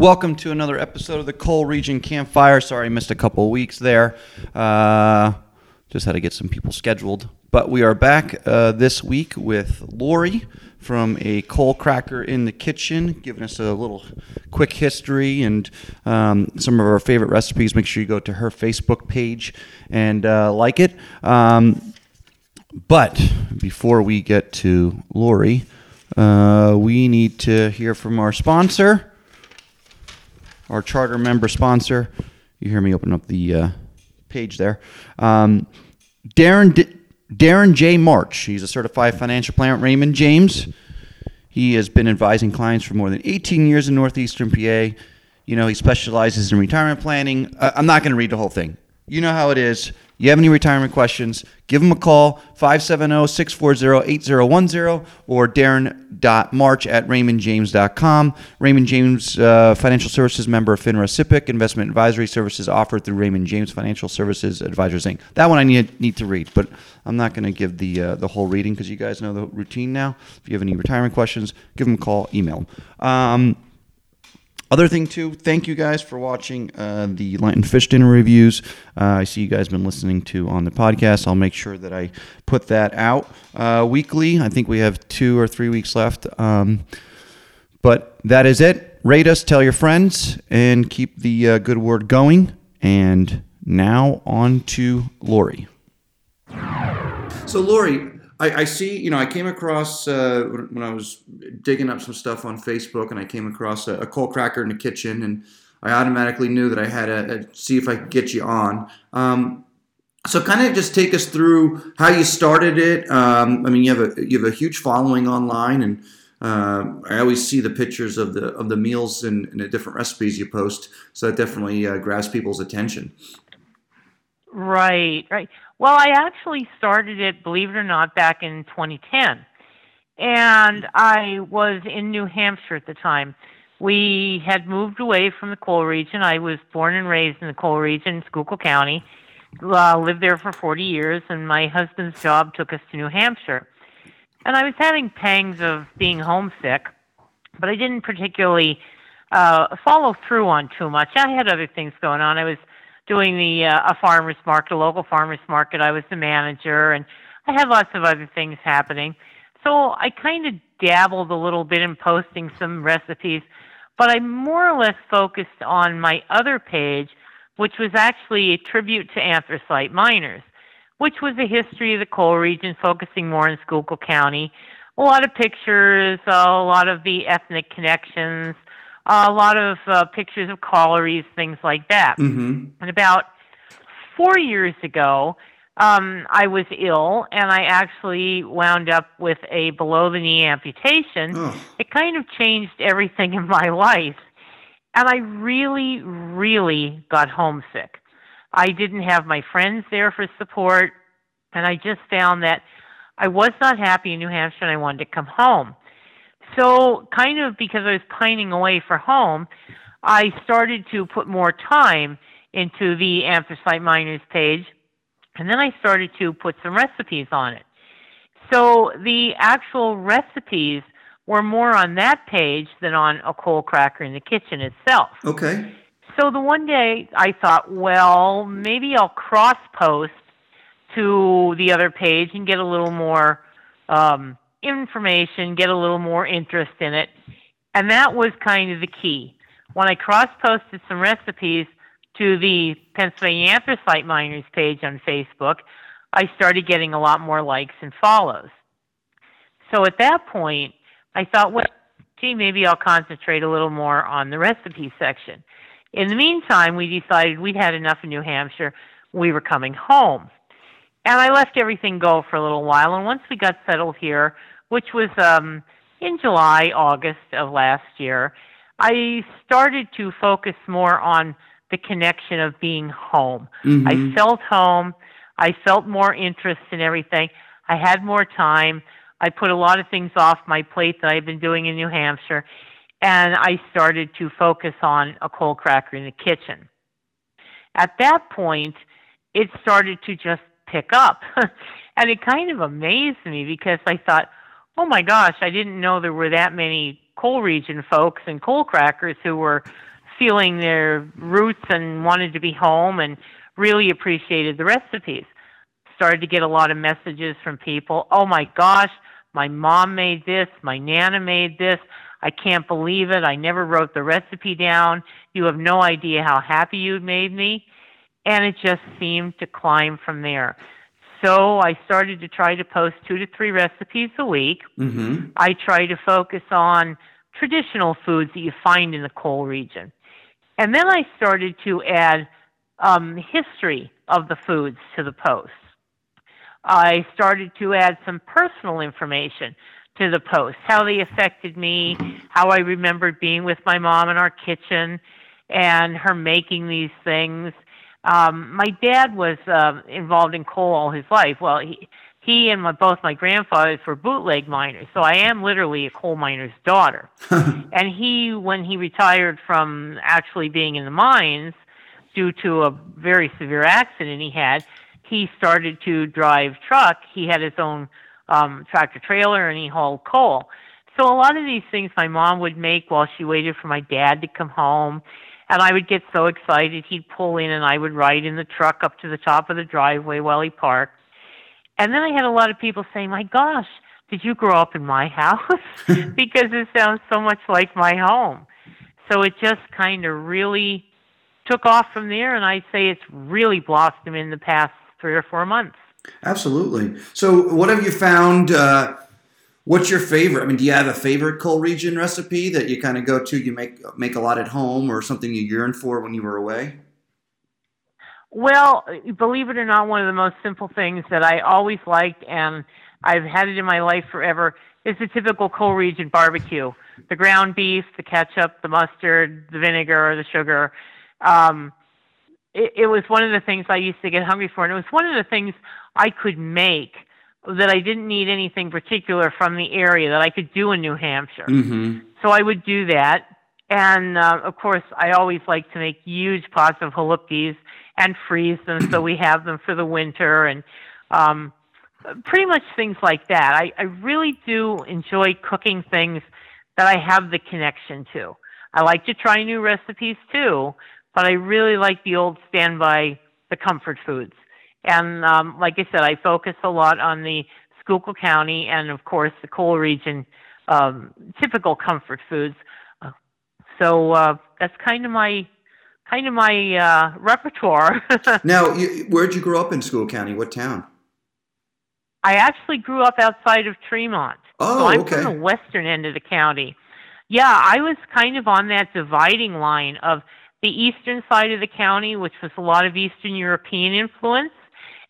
Welcome to another episode of the Coal Region Campfire. Sorry I missed a couple weeks there. Uh, just had to get some people scheduled. But we are back uh, this week with Lori from a coal cracker in the kitchen, giving us a little quick history and um, some of our favorite recipes. Make sure you go to her Facebook page and uh, like it. Um, but before we get to Lori, uh, we need to hear from our sponsor our charter member sponsor. You hear me open up the uh, page there. Um, Darren D- Darren J. March. He's a certified financial planner at Raymond James. He has been advising clients for more than 18 years in Northeastern PA. You know, he specializes in retirement planning. Uh, I'm not going to read the whole thing. You know how it is. You have any retirement questions, give them a call, 570-640-8010 or darren.march at raymondjames.com. Raymond James uh, Financial Services member of FINRA SIPC, investment advisory services offered through Raymond James Financial Services Advisors Inc. That one I need, need to read, but I'm not going to give the, uh, the whole reading because you guys know the routine now. If you have any retirement questions, give them a call, email. Um, other thing too, thank you guys for watching uh, the Lenten Fish Dinner reviews. Uh, I see you guys been listening to on the podcast. I'll make sure that I put that out uh, weekly. I think we have two or three weeks left. Um, but that is it. Rate us, tell your friends, and keep the uh, good word going. And now on to Lori. So Lori, I, I, see, you know, I came across uh, when I was digging up some stuff on Facebook, and I came across a, a coal cracker in the kitchen, and I automatically knew that I had to see if I could get you on. Um, so, kind of just take us through how you started it. Um, I mean, you have a you have a huge following online, and uh, I always see the pictures of the of the meals and, and the different recipes you post. So that definitely uh, grabs people's attention. Right, right. Well, I actually started it, believe it or not, back in 2010. And I was in New Hampshire at the time. We had moved away from the coal region. I was born and raised in the coal region, Schuylkill County. Uh, lived there for 40 years, and my husband's job took us to New Hampshire. And I was having pangs of being homesick, but I didn't particularly uh, follow through on too much. I had other things going on. I was doing the uh, a farmers market, a local farmers market. I was the manager, and I had lots of other things happening. So I kind of dabbled a little bit in posting some recipes, but I more or less focused on my other page, which was actually a tribute to anthracite miners, which was a history of the coal region, focusing more in Schuylkill County. A lot of pictures, a lot of the ethnic connections, a lot of uh, pictures of collieries, things like that. Mm-hmm. And about four years ago, um, I was ill, and I actually wound up with a below the knee amputation. Oh. It kind of changed everything in my life, and I really, really got homesick. I didn't have my friends there for support, and I just found that I was not happy in New Hampshire, and I wanted to come home. So, kind of because I was pining away for home, I started to put more time into the anthracite miners page, and then I started to put some recipes on it. So, the actual recipes were more on that page than on a coal cracker in the kitchen itself. Okay. So, the one day I thought, well, maybe I'll cross post to the other page and get a little more. Um, information, get a little more interest in it. And that was kind of the key. When I cross posted some recipes to the Pennsylvania Anthracite Miners page on Facebook, I started getting a lot more likes and follows. So at that point, I thought, well, gee, maybe I'll concentrate a little more on the recipe section. In the meantime, we decided we'd had enough in New Hampshire. We were coming home. And I left everything go for a little while. And once we got settled here, which was um, in July, August of last year, I started to focus more on the connection of being home. Mm-hmm. I felt home. I felt more interest in everything. I had more time. I put a lot of things off my plate that I've been doing in New Hampshire, and I started to focus on a coal cracker in the kitchen. At that point, it started to just pick up. and it kind of amazed me because I thought, oh my gosh, I didn't know there were that many coal region folks and coal crackers who were feeling their roots and wanted to be home and really appreciated the recipes. Started to get a lot of messages from people. Oh my gosh, my mom made this, my nana made this. I can't believe it. I never wrote the recipe down. You have no idea how happy you made me. And it just seemed to climb from there. So I started to try to post two to three recipes a week. Mm-hmm. I try to focus on traditional foods that you find in the coal region. And then I started to add um, history of the foods to the post. I started to add some personal information to the post, how they affected me, how I remembered being with my mom in our kitchen and her making these things. Um, my dad was uh, involved in coal all his life. Well, he, he and my, both my grandfathers were bootleg miners, so I am literally a coal miner's daughter. and he, when he retired from actually being in the mines due to a very severe accident he had, he started to drive truck. He had his own um, tractor trailer and he hauled coal. So a lot of these things my mom would make while she waited for my dad to come home. And I would get so excited. He'd pull in and I would ride in the truck up to the top of the driveway while he parked. And then I had a lot of people saying, My gosh, did you grow up in my house? because it sounds so much like my home. So it just kind of really took off from there. And I say it's really blossomed in the past three or four months. Absolutely. So, what have you found? Uh, what's your favorite? I mean, do you have a favorite coal region recipe that you kind of go to? You make make a lot at home, or something you yearn for when you were away? Well, believe it or not, one of the most simple things that I always liked, and I've had it in my life forever, is the typical coal region barbecue. The ground beef, the ketchup, the mustard, the vinegar, or the sugar. Um, it, it was one of the things I used to get hungry for, and it was one of the things I could make that I didn't need anything particular from the area that I could do in New Hampshire. Mm-hmm. So I would do that. And uh, of course, I always like to make huge pots of halupkis and freeze them so we have them for the winter and um, pretty much things like that. I, I really do enjoy cooking things that I have the connection to. I like to try new recipes too, but I really like the old standby, the comfort foods. And um, like I said, I focus a lot on the Schuylkill County and, of course, the coal region um, typical comfort foods. Uh, so uh, that's kind of my kind of my uh, repertoire. now, you, where'd you grow up in Schuylkill County? What town? I actually grew up outside of Tremont. Oh, so I'm okay. from the western end of the county. Yeah, I was kind of on that dividing line of the eastern side of the county, which was a lot of Eastern European influence,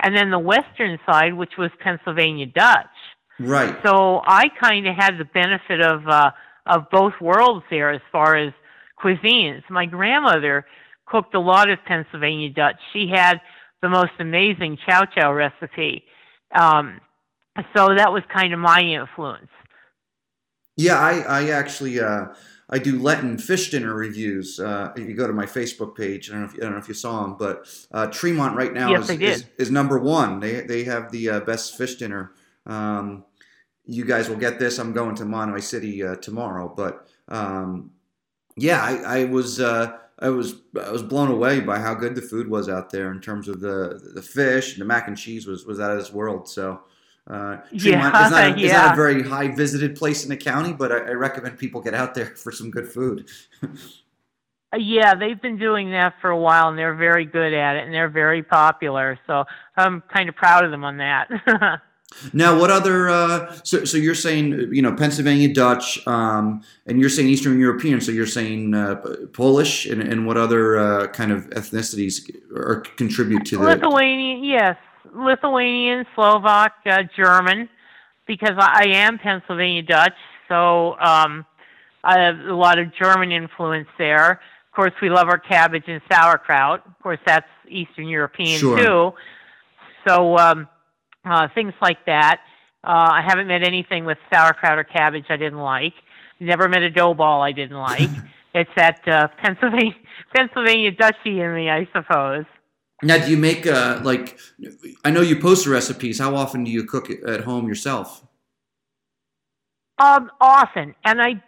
and then the western side, which was Pennsylvania Dutch. Right. So I kind of had the benefit of uh, of both worlds there as far as cuisines. My grandmother cooked a lot of Pennsylvania Dutch. She had the most amazing chow chow recipe. Um, so that was kind of my influence. Yeah, I, I actually uh, I do Lenten fish dinner reviews. Uh, if you go to my Facebook page, I don't know if, I don't know if you saw them, but uh, Tremont right now Yes, is, is is number one. They they have the uh, best fish dinner. Um, you guys will get this. I'm going to Mahanoy City uh, tomorrow, but um, yeah, I, I was uh, I was I was blown away by how good the food was out there in terms of the the fish and the mac and cheese was was out of this world. So. Uh, Tremont Yeah, is, not a, is not a very high visited place in the county, but I, I recommend people get out there for some good food. Uh, Yeah, they've been doing that for a while, and they're very good at it, and they're very popular. So I'm kind of proud of them on that. Now, what other? Uh, so, so you're saying you know Pennsylvania Dutch, um, and you're saying Eastern European. So you're saying uh, Polish, and, and what other uh, kind of ethnicities or contribute to the? Lithuanian, yes, Lithuanian, Slovak, uh, German, because I, I am Pennsylvania Dutch, so um, I have a lot of German influence there. Of course, we love our cabbage and sauerkraut. Of course, that's Eastern European Sure. too. So um, uh, things like that. Uh, I haven't met anything with sauerkraut or cabbage I didn't like. Never met a dough ball I didn't like. it's that uh, Pennsylvania Pennsylvania Dutchy in me, I suppose. Now, do you make uh, like? I know you post recipes. How often do you cook at home yourself? Um, often, and I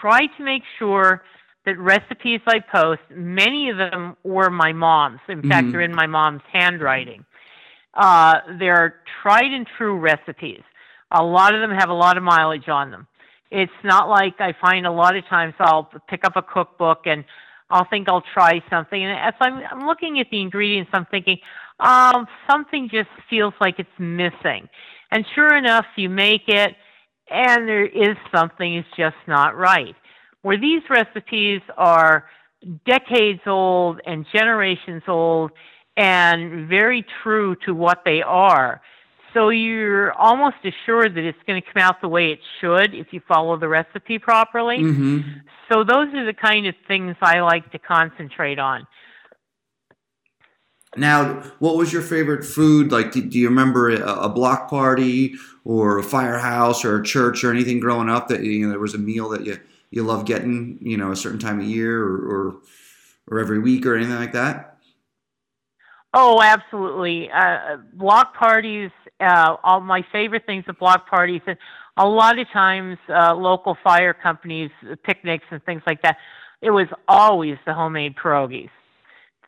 try to make sure that recipes I post, many of them were my mom's. In fact, Mhm. they're in my mom's handwriting. Uh, they're tried and true recipes. A lot of them have a lot of mileage on them. It's not like I find a lot of times I'll pick up a cookbook and I'll think I'll try something, and as I'm, I'm looking at the ingredients, I'm thinking, um, something just feels like it's missing. And sure enough, you make it, and there is something is just not right. Where these recipes are decades old and generations old and very true to what they are. So you're almost assured that it's going to come out the way it should if you follow the recipe properly. Mm-hmm. So those are the kind of things I like to concentrate on. Now, what was your favorite food? Like, do, do you remember a, a block party or a firehouse or a church or anything growing up that you know there was a meal that you you love getting, you know, a certain time of year or or, or every week or anything like that? Oh, absolutely. Uh, block parties, uh, all my favorite things at block parties, and a lot of times uh, local fire companies, uh, picnics and things like that, it was always the homemade pierogies.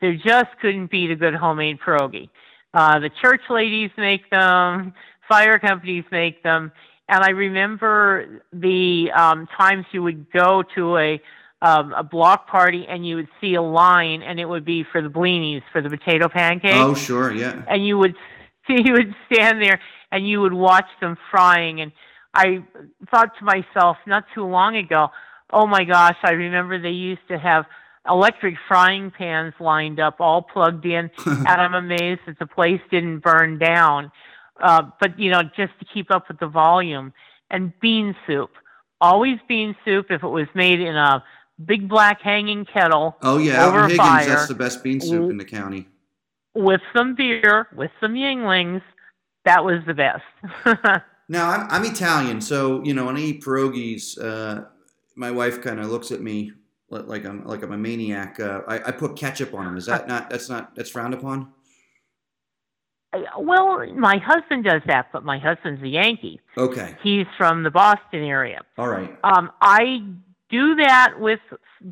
There just couldn't beat a good homemade pierogi. Uh, the church ladies make them, fire companies make them, and I remember the um, times you would go to a um, a block party and you would see a line and it would be for the blinis for the potato pancakes Oh, sure, yeah. and you would you would stand there and you would watch them frying and I thought to myself not too long ago, oh my gosh, I remember they used to have electric frying pans lined up all plugged in and I'm amazed that the place didn't burn down. Uh, but you know, just to keep up with the volume and bean soup. Always bean soup if it was made in a big black hanging kettle Oh, yeah. over Higgins, fire that's the best bean soup in the county. With some beer, with some Yuenglings. That was the best. Now I'm, I'm Italian, so you know when I eat pierogies, uh, my wife kind of looks at me like I'm like I'm a maniac. Uh, I, I put ketchup on them. Is that not? That's not. That's frowned upon. well, my husband does that, but my husband's a Yankee. Okay. He's from the Boston area. All right. Um, I do that with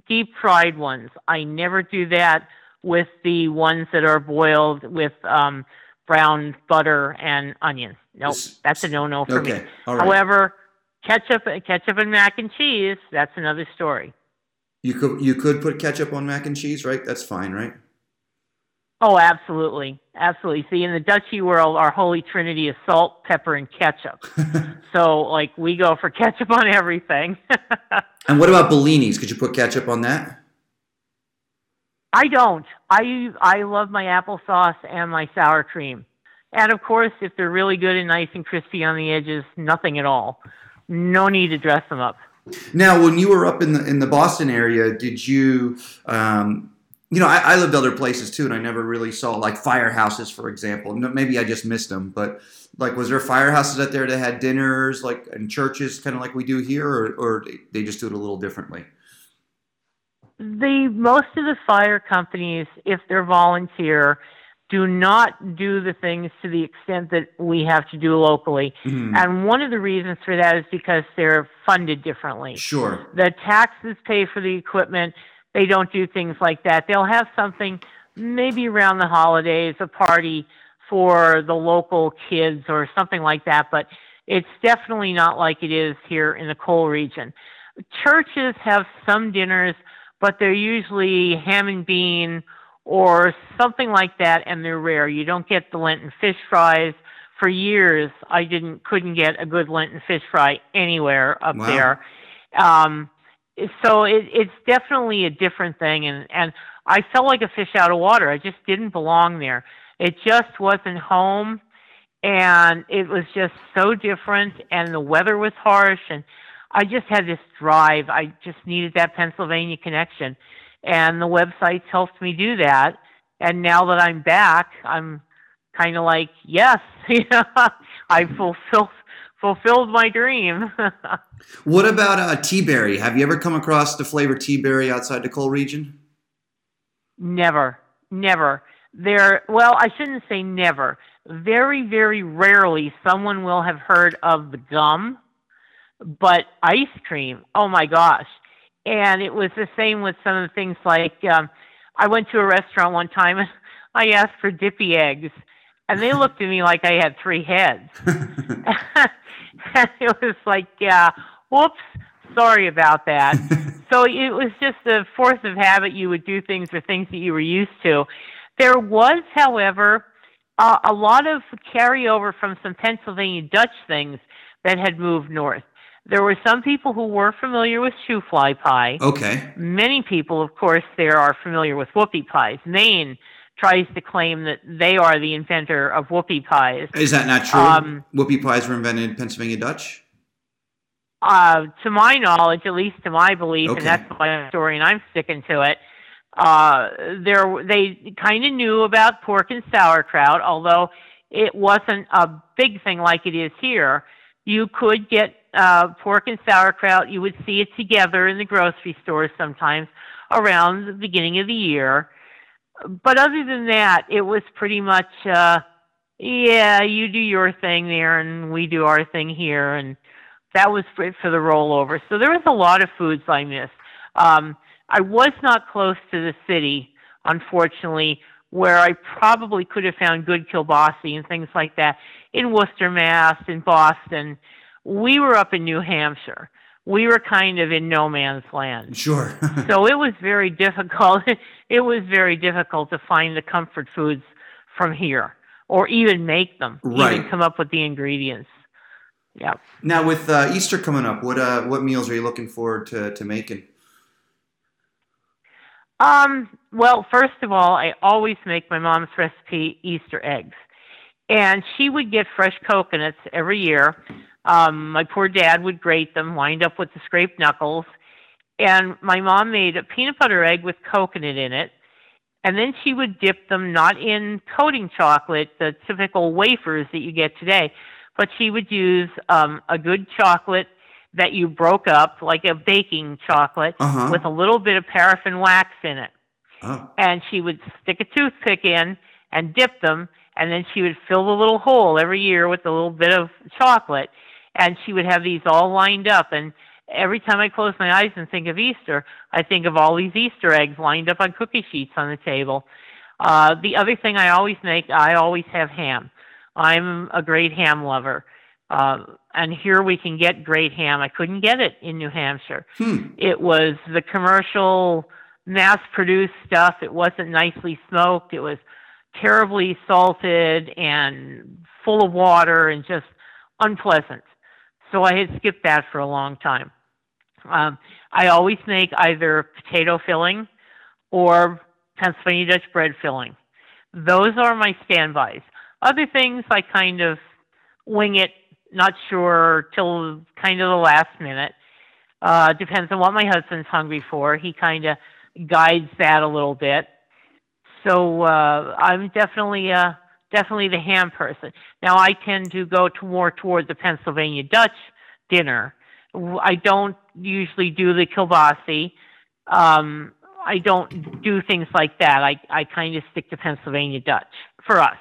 deep fried ones. I never do that with the ones that are boiled with um, brown butter and onions. Nope, that's a no-no for me. Okay. All right. However, ketchup, ketchup and mac and cheese, that's another story. you could you could put ketchup on mac and cheese, right? That's fine, right? Oh, absolutely, absolutely. See, in the Dutchy world, our holy trinity is salt, pepper, and ketchup. so, like, we go for ketchup on everything. and what about blinis? Could you put ketchup on that? I don't. I I love my applesauce and my sour cream, and of course, if they're really good and nice and crispy on the edges, nothing at all. No need to dress them up. Now, when you were up in the in the Boston area, did you, um, you know, I, I lived other places too, and I never really saw like firehouses, for example. Maybe I just missed them, but like, was there firehouses out there that had dinners, like in churches, kind of like we do here, or, or they just do it a little differently? The most of the fire companies, if they're volunteer, do not do the things to the extent that we have to do locally. Mhm. And one of the reasons for that is because they're funded differently. Sure. The taxes pay for the equipment. They don't do things like that. They'll have something maybe around the holidays, a party for the local kids or something like that, but it's definitely not like it is here in the coal region. Churches have some dinners, but they're usually ham and bean or something like that, and they're rare. You don't get the Lenten fish fries. For years, I didn't couldn't get a good Lenten fish fry anywhere up Wow. there. Um, so it, it's definitely a different thing, and and I felt like a fish out of water. I just didn't belong there. It just wasn't home, and it was just so different, and the weather was harsh, and I just had this drive. I just needed that Pennsylvania connection, and the websites helped me do that. And now that I'm back, I'm kind of like, yes, you know, I fulfilled fulfilled my dream. What about uh, tea berry? Have you ever come across the flavor tea berry outside the coal region? never, never. There, well, I shouldn't say never. Very, very rarely someone will have heard of the gum, but ice cream. Oh my gosh. and it was the same with some of the things like um, I went to a restaurant one time and I asked for dippy eggs, and they looked at me like I had three heads. and it was like, yeah, whoops, sorry about that. so it was just a force of habit. You would do things or things that you were used to. There was, however, uh, a lot of carryover from some Pennsylvania Dutch things that had moved north. There were some people who were familiar with shoofly pie. Okay. Many people, of course, there are familiar with whoopie pies. Maine tries to claim that they are the inventor of whoopie pies. Is that not true? Um, whoopie pies were invented in Pennsylvania Dutch? Uh, to my knowledge, at least to my belief, okay. and that's my story, and I'm sticking to it. Uh, there, they kind of knew about pork and sauerkraut, although it wasn't a big thing like it is here. You could get uh, pork and sauerkraut. You would see it together in the grocery stores sometimes around the beginning of the year. But other than that, it was pretty much, uh, yeah, you do your thing there and we do our thing here. And that was for, for the rollover. So there was a lot of foods I missed. Um, I was not close to the city, unfortunately, where I probably could have found good kielbasa and things like that in Worcester, Mass, in Boston we were up in New Hampshire. We were kind of in no man's land. Sure. so it was very difficult. it was very difficult to find the comfort foods from here or even make them, right. even come up with the ingredients. Yeah. Now with uh, Easter coming up, what uh, what meals are you looking forward to, to making? Um, well, first of all, I always make my mom's recipe Easter eggs. And she would get fresh coconuts every year um, my poor dad would grate them, wind up with the scraped knuckles. And my mom made a peanut butter egg with coconut in it. And then she would dip them not in coating chocolate, the typical wafers that you get today, but she would use um, a good chocolate that you broke up, like a baking chocolate, uh-huh. with a little bit of paraffin wax in it. Oh. And she would stick a toothpick in and dip them, and then she would fill the little hole every year with a little bit of chocolate and she would have these all lined up and every time I close my eyes and think of Easter, I think of all these Easter eggs lined up on cookie sheets on the table. Uh, the other thing I always make, I always have ham. I'm a great ham lover. Uh, and here we can get great ham. I couldn't get it in New Hampshire. Hmm. It was the commercial, mass produced stuff. It wasn't nicely smoked. It was terribly salted and full of water and just unpleasant. So I had skipped that for a long time. Um, I always make either potato filling or Pennsylvania Dutch bread filling. Those are my standbys. Other things I kind of wing it, not sure till kind of the last minute. Uh, depends on what my husband's hungry for. He kind of guides that a little bit. So uh, I'm definitely uh, definitely the ham person. Now I tend to go to more toward the Pennsylvania Dutch dinner. I don't usually do the kielbasa. Um, I don't do things like that. I, I kind of stick to Pennsylvania Dutch for us.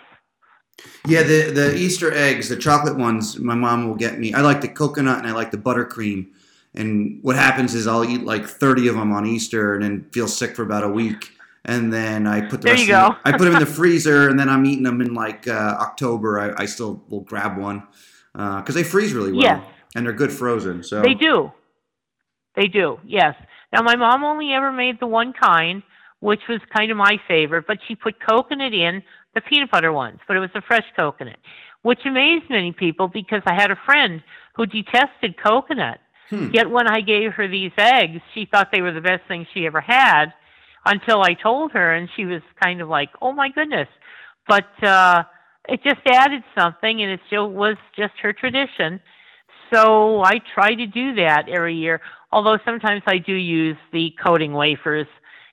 Yeah, the the Easter eggs, the chocolate ones, my mom will get me. I like the coconut and I like the buttercream. And what happens is I'll eat like 30 of them on Easter and then feel sick for about a week and then I put the there rest you go. I put them in the freezer, and then I'm eating them in like uh, October. I, I, still will grab one because uh, they freeze really well, yes. and they're good frozen. So they do, they do. Yes. Now my mom only ever made the one kind, which was kind of my favorite, but she put coconut in the peanut butter ones, but it was a fresh coconut, which amazed many people because I had a friend who detested coconut. Hmm. Yet when I gave her these eggs, she thought they were the best thing she ever had until I told her, and she was kind of like, "Oh my goodness!" But uh, it just added something, and it still was just her tradition. So I try to do that every year. Although sometimes I do use the coating wafers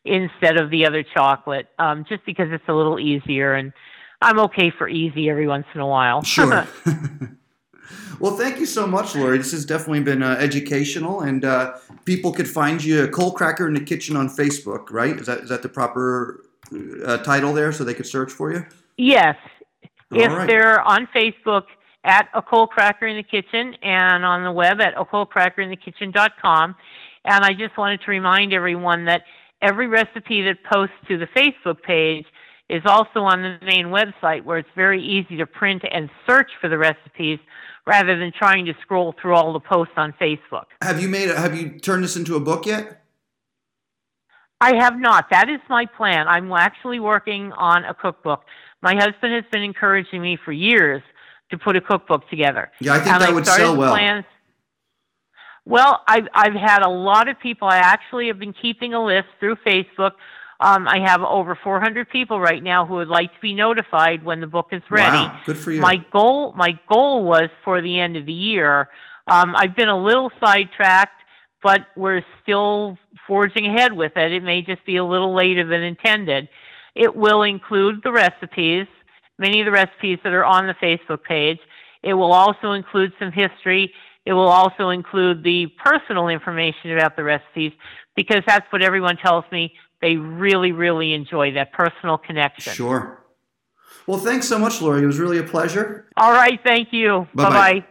instead of the other chocolate, um, just because it's a little easier, and I'm okay for easy every once in a while. Sure. Well, thank you so much, Lori. This has definitely been uh, educational, and uh, people could find you a coal cracker in the kitchen on Facebook, right? Is that is that the proper uh, title there, so they could search for you? Yes. All if right. they're on Facebook at a coal cracker in the kitchen, and on the web at a coal cracker in the kitchen.com. And I just wanted to remind everyone that every recipe that posts to the Facebook page is also on the main website where it's very easy to print and search for the recipes rather than trying to scroll through all the posts on Facebook. Have you made have you turned this into a book yet? I have not. That is my plan. I'm actually working on a cookbook. My husband has been encouraging me for years to put a cookbook together. Yeah, I think and that I would sell well. Plans. Well, I've I've had a lot of people. I actually have been keeping a list through Facebook. Um, I have over 400 people right now who would like to be notified when the book is ready. Wow, good for you. My goal, my goal was for the end of the year. Um, I've been a little sidetracked, but we're still forging ahead with it. It may just be a little later than intended. It will include the recipes, many of the recipes that are on the Facebook page. It will also include some history. It will also include the personal information about the recipes because that's what everyone tells me they really, really enjoy that personal connection. Sure. Well, thanks so much, Lori. It was really a pleasure. All right. Thank you. Bye bye.